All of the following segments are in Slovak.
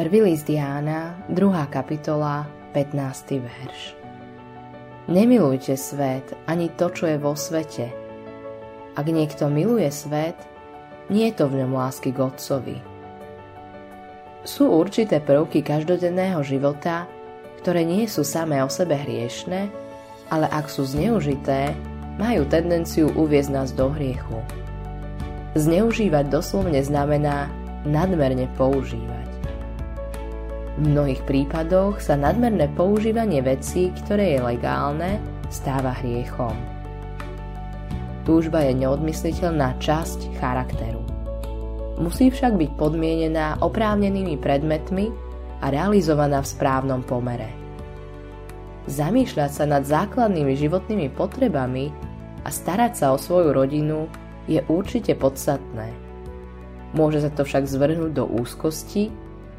Prvý list Jána, 2. kapitola, 15. verš. Nemilujte svet ani to, čo je vo svete. Ak niekto miluje svet, nie je to v ňom lásky k Otcovi. Sú určité prvky každodenného života, ktoré nie sú samé o sebe hriešne, ale ak sú zneužité, majú tendenciu uviezť nás do hriechu. Zneužívať doslovne znamená nadmerne používať. V mnohých prípadoch sa nadmerné používanie vecí, ktoré je legálne, stáva hriechom. Túžba je neodmysliteľná časť charakteru. Musí však byť podmienená oprávnenými predmetmi a realizovaná v správnom pomere. Zamýšľať sa nad základnými životnými potrebami a starať sa o svoju rodinu je určite podstatné. Môže sa to však zvrhnúť do úzkosti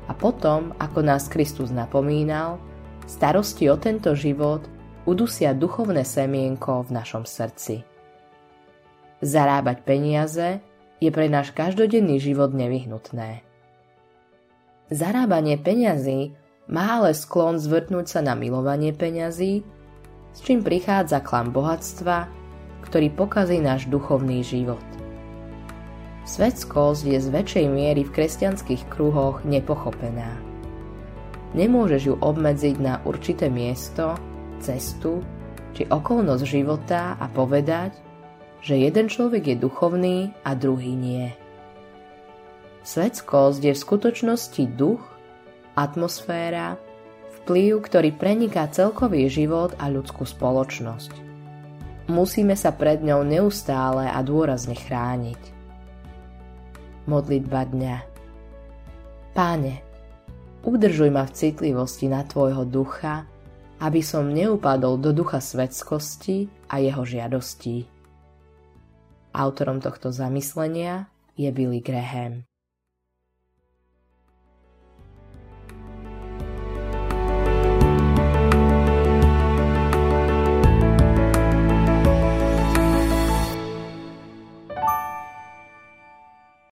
a potom, ako nás Kristus napomínal, starosti o tento život udusia duchovné semienko v našom srdci. Zarábať peniaze je pre náš každodenný život nevyhnutné. Zarábanie peňazí má ale sklon zvrtnúť sa na milovanie peňazí, s čím prichádza klam bohatstva, ktorý pokazí náš duchovný život. Svetskosť je z väčšej miery v kresťanských kruhoch nepochopená. Nemôžeš ju obmedziť na určité miesto, cestu či okolnosť života a povedať, že jeden človek je duchovný a druhý nie. Svetskosť je v skutočnosti duch, atmosféra, vplyv, ktorý preniká celkový život a ľudskú spoločnosť. Musíme sa pred ňou neustále a dôrazne chrániť modlitba dňa. Páne, udržuj ma v citlivosti na Tvojho ducha, aby som neupadol do ducha svetskosti a jeho žiadostí. Autorom tohto zamyslenia je Billy Graham.